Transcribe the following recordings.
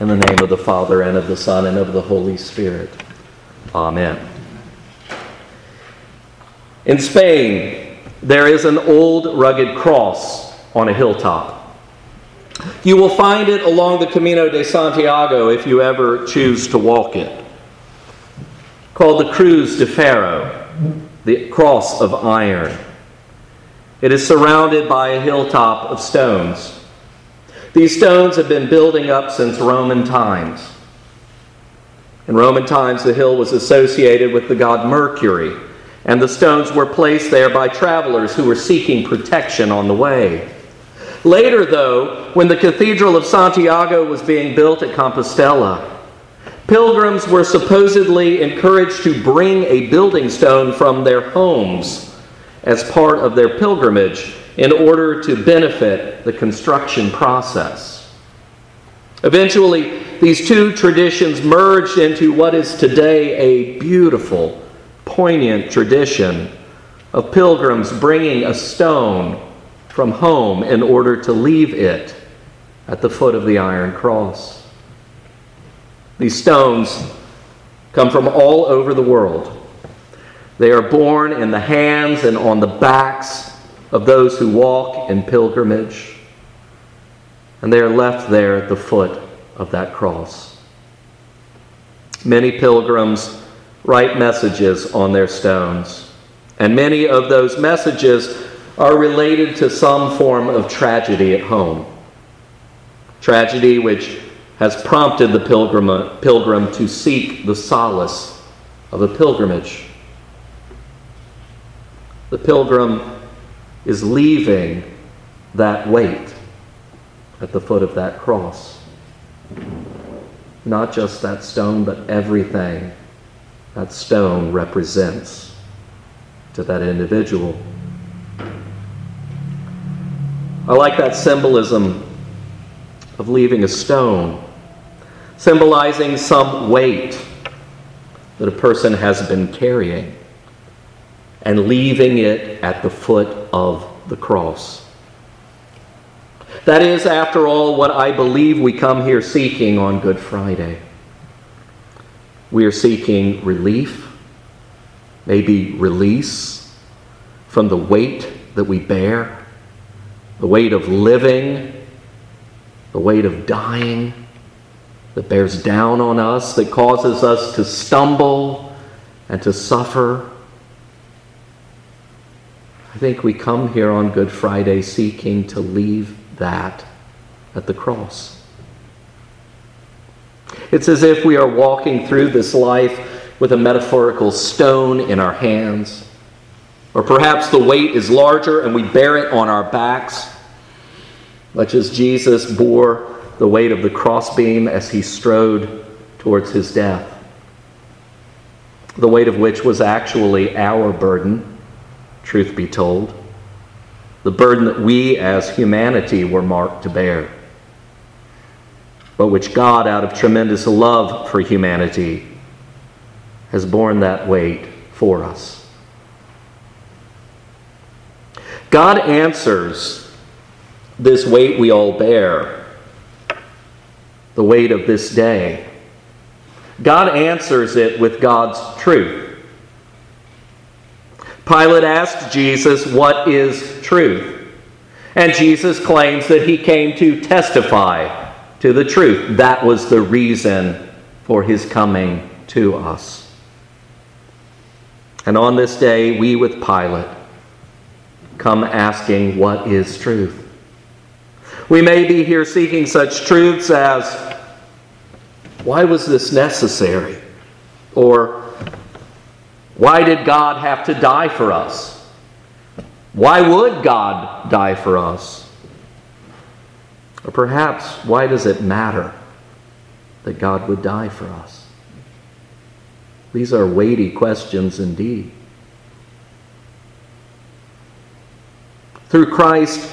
In the name of the Father, and of the Son, and of the Holy Spirit. Amen. In Spain, there is an old rugged cross on a hilltop. You will find it along the Camino de Santiago if you ever choose to walk it. Called the Cruz de Ferro, the cross of iron. It is surrounded by a hilltop of stones. These stones have been building up since Roman times. In Roman times, the hill was associated with the god Mercury, and the stones were placed there by travelers who were seeking protection on the way. Later, though, when the Cathedral of Santiago was being built at Compostela, pilgrims were supposedly encouraged to bring a building stone from their homes as part of their pilgrimage in order to benefit the construction process. Eventually, these two traditions merged into what is today a beautiful, poignant tradition of pilgrims bringing a stone from home in order to leave it at the foot of the iron cross. These stones come from all over the world. They are borne in the hands and on the backs of those who walk in pilgrimage, and they are left there at the foot of that cross. Many pilgrims write messages on their stones, and many of those messages are related to some form of tragedy at home. Tragedy which has prompted the pilgrim, pilgrim to seek the solace of a pilgrimage. The pilgrim is leaving that weight at the foot of that cross. Not just that stone, but everything that stone represents to that individual. I like that symbolism of leaving a stone, symbolizing some weight that a person has been carrying and leaving it at the foot of the cross. That is, after all, what I believe we come here seeking on Good Friday. We are seeking relief, maybe release from the weight that we bear, the weight of living, the weight of dying that bears down on us, that causes us to stumble and to suffer I think we come here on Good Friday seeking to leave that at the cross. It's as if we are walking through this life with a metaphorical stone in our hands. Or perhaps the weight is larger and we bear it on our backs, much as Jesus bore the weight of the crossbeam as he strode towards his death. The weight of which was actually our burden truth be told, the burden that we as humanity were marked to bear, but which God, out of tremendous love for humanity, has borne that weight for us. God answers this weight we all bear, the weight of this day. God answers it with God's truth. Pilate asked Jesus, What is truth? And Jesus claims that he came to testify to the truth. That was the reason for his coming to us. And on this day, we with Pilate come asking, What is truth? We may be here seeking such truths as, Why was this necessary? Or, why did God have to die for us? Why would God die for us? Or perhaps, why does it matter that God would die for us? These are weighty questions indeed. Through Christ,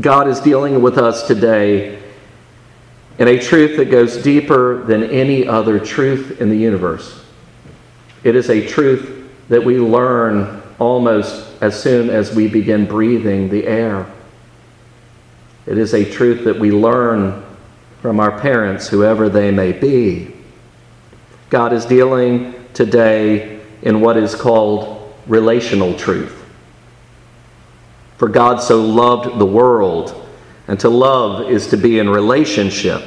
God is dealing with us today in a truth that goes deeper than any other truth in the universe. It is a truth that we learn almost as soon as we begin breathing the air. It is a truth that we learn from our parents, whoever they may be. God is dealing today in what is called relational truth. For God so loved the world, and to love is to be in relationship.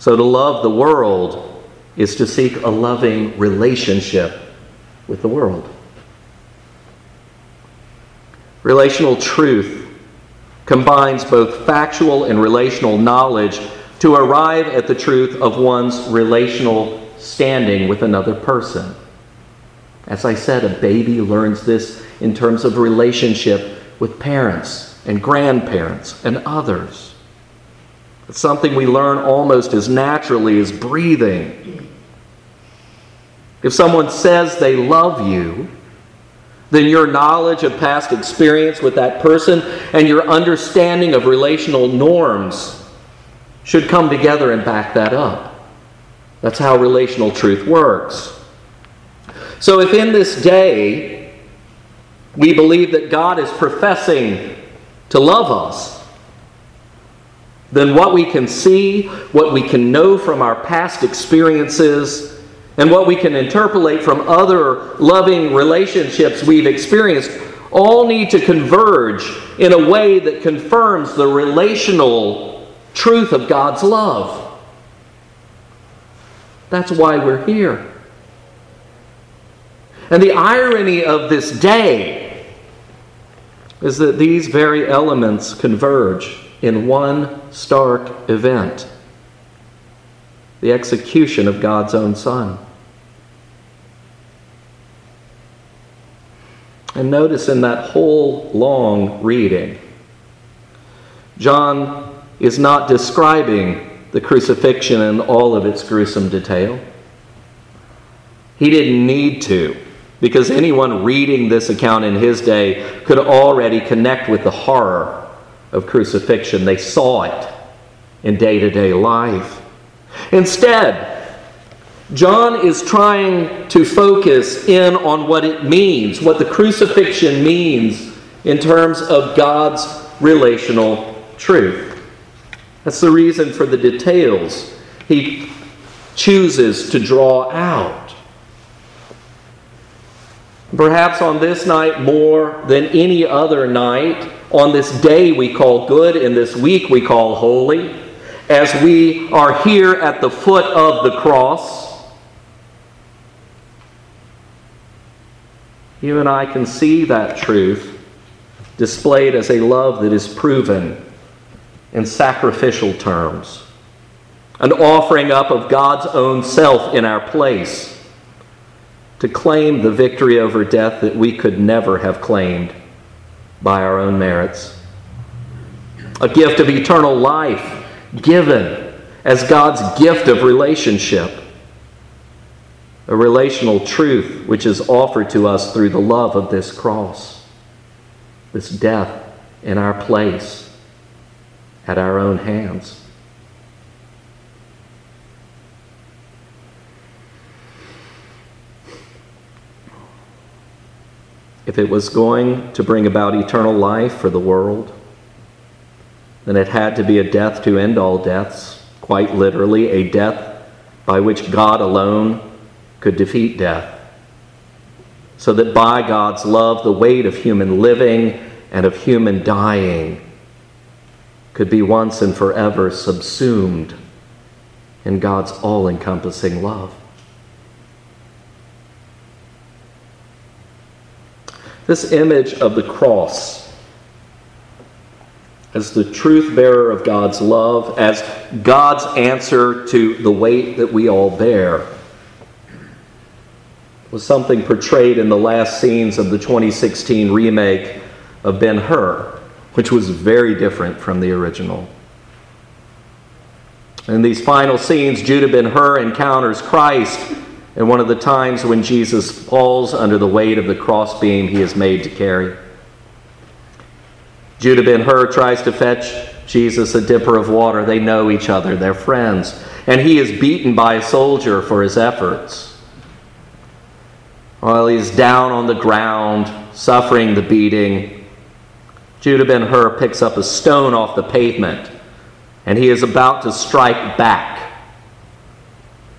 So to love the world is to seek a loving relationship with the world. Relational truth combines both factual and relational knowledge to arrive at the truth of one's relational standing with another person. As I said, a baby learns this in terms of relationship with parents and grandparents and others. It's something we learn almost as naturally as breathing. If someone says they love you, then your knowledge of past experience with that person and your understanding of relational norms should come together and back that up. That's how relational truth works. So, if in this day we believe that God is professing to love us, then what we can see, what we can know from our past experiences, and what we can interpolate from other loving relationships we've experienced all need to converge in a way that confirms the relational truth of God's love. That's why we're here. And the irony of this day is that these very elements converge in one stark event the execution of God's own Son. And notice in that whole long reading, John is not describing the crucifixion in all of its gruesome detail. He didn't need to, because anyone reading this account in his day could already connect with the horror of crucifixion. They saw it in day to day life. Instead, John is trying to focus in on what it means, what the crucifixion means in terms of God's relational truth. That's the reason for the details he chooses to draw out. Perhaps on this night, more than any other night, on this day we call good, in this week we call holy, as we are here at the foot of the cross, you and I can see that truth displayed as a love that is proven in sacrificial terms, an offering up of God's own self in our place to claim the victory over death that we could never have claimed by our own merits, a gift of eternal life given as God's gift of relationship. A relational truth which is offered to us through the love of this cross, this death in our place at our own hands. If it was going to bring about eternal life for the world, then it had to be a death to end all deaths, quite literally, a death by which God alone could defeat death. So that by God's love, the weight of human living and of human dying could be once and forever subsumed in God's all encompassing love. This image of the cross as the truth bearer of God's love, as God's answer to the weight that we all bear, was something portrayed in the last scenes of the 2016 remake of Ben Hur, which was very different from the original. In these final scenes, Judah Ben Hur encounters Christ in one of the times when Jesus falls under the weight of the crossbeam he is made to carry. Judah ben Hur tries to fetch Jesus a dipper of water. They know each other, they're friends. And he is beaten by a soldier for his efforts. While he's down on the ground, suffering the beating, Judah ben Hur picks up a stone off the pavement and he is about to strike back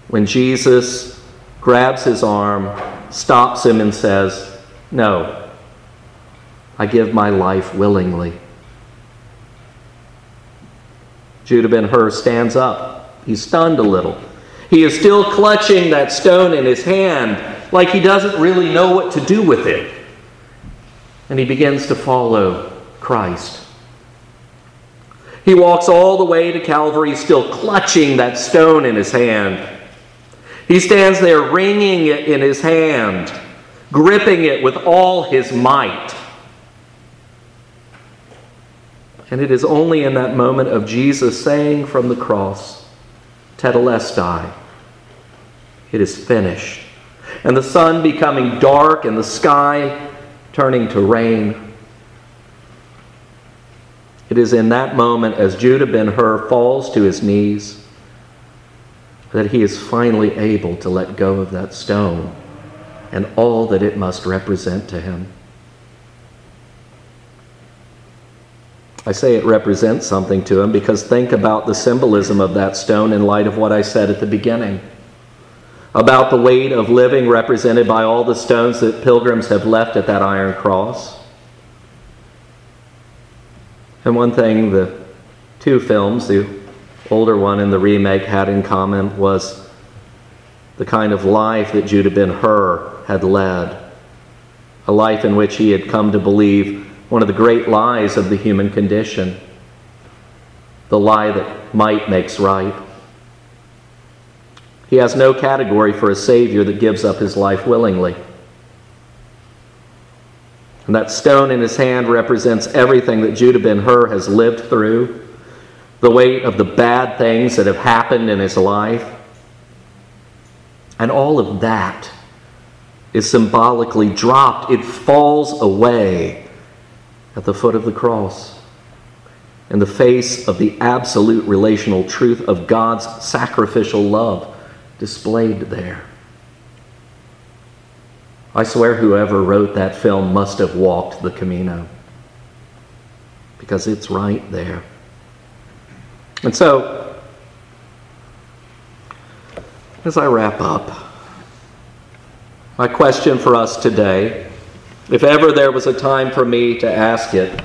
when Jesus grabs his arm, stops him, and says, No, I give my life willingly. Judah ben Hur stands up. He's stunned a little. He is still clutching that stone in his hand like he doesn't really know what to do with it. And he begins to follow Christ. He walks all the way to Calvary, still clutching that stone in his hand. He stands there wringing it in his hand, gripping it with all his might. And it is only in that moment of Jesus saying from the cross, Tetelestai, it is finished. And the sun becoming dark and the sky turning to rain. It is in that moment, as Judah ben Hur falls to his knees, that he is finally able to let go of that stone and all that it must represent to him. I say it represents something to him because think about the symbolism of that stone in light of what I said at the beginning about the weight of living represented by all the stones that pilgrims have left at that iron cross. And one thing the two films, the older one and the remake, had in common was the kind of life that Judah ben Hur had led. A life in which he had come to believe one of the great lies of the human condition the lie that might makes right. He has no category for a Savior that gives up his life willingly. And that stone in his hand represents everything that Judah ben Hur has lived through, the weight of the bad things that have happened in his life. And all of that is symbolically dropped, it falls away at the foot of the cross in the face of the absolute relational truth of God's sacrificial love displayed there. I swear whoever wrote that film must have walked the Camino because it's right there. And so, as I wrap up, my question for us today, if ever there was a time for me to ask it,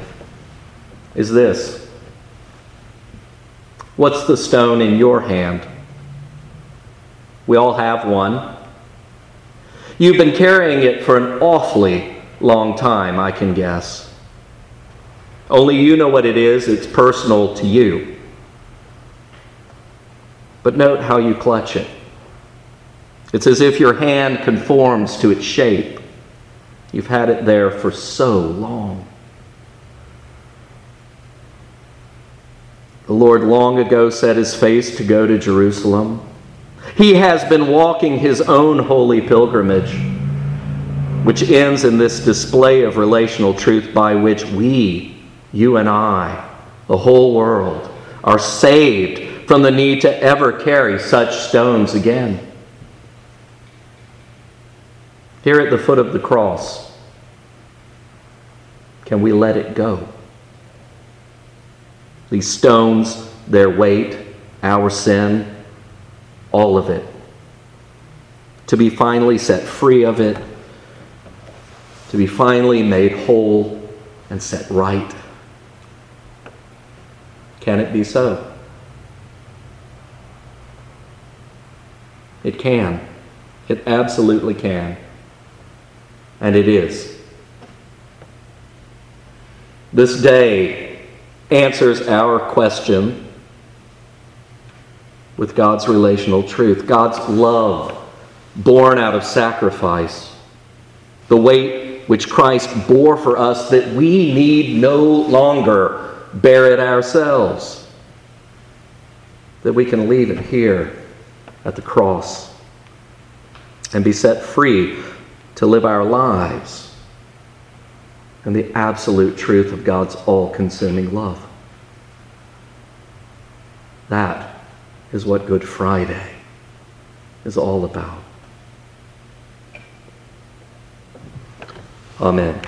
is this What's the stone in your hand? We all have one. You've been carrying it for an awfully long time, I can guess. Only you know what it is, it's personal to you. But note how you clutch it. It's as if your hand conforms to its shape. You've had it there for so long. The Lord long ago set his face to go to Jerusalem. He has been walking his own holy pilgrimage, which ends in this display of relational truth by which we, you and I, the whole world, are saved from the need to ever carry such stones again. Here at the foot of the cross, can we let it go? These stones, their weight, our sin, all of it. To be finally set free of it, to be finally made whole and set right. Can it be so? It can. It absolutely can. And it is. This day answers our question with God's relational truth, God's love born out of sacrifice, the weight which Christ bore for us that we need no longer bear it ourselves, that we can leave it here at the cross and be set free to live our lives in the absolute truth of God's all consuming love. That is what Good Friday is all about. Amen.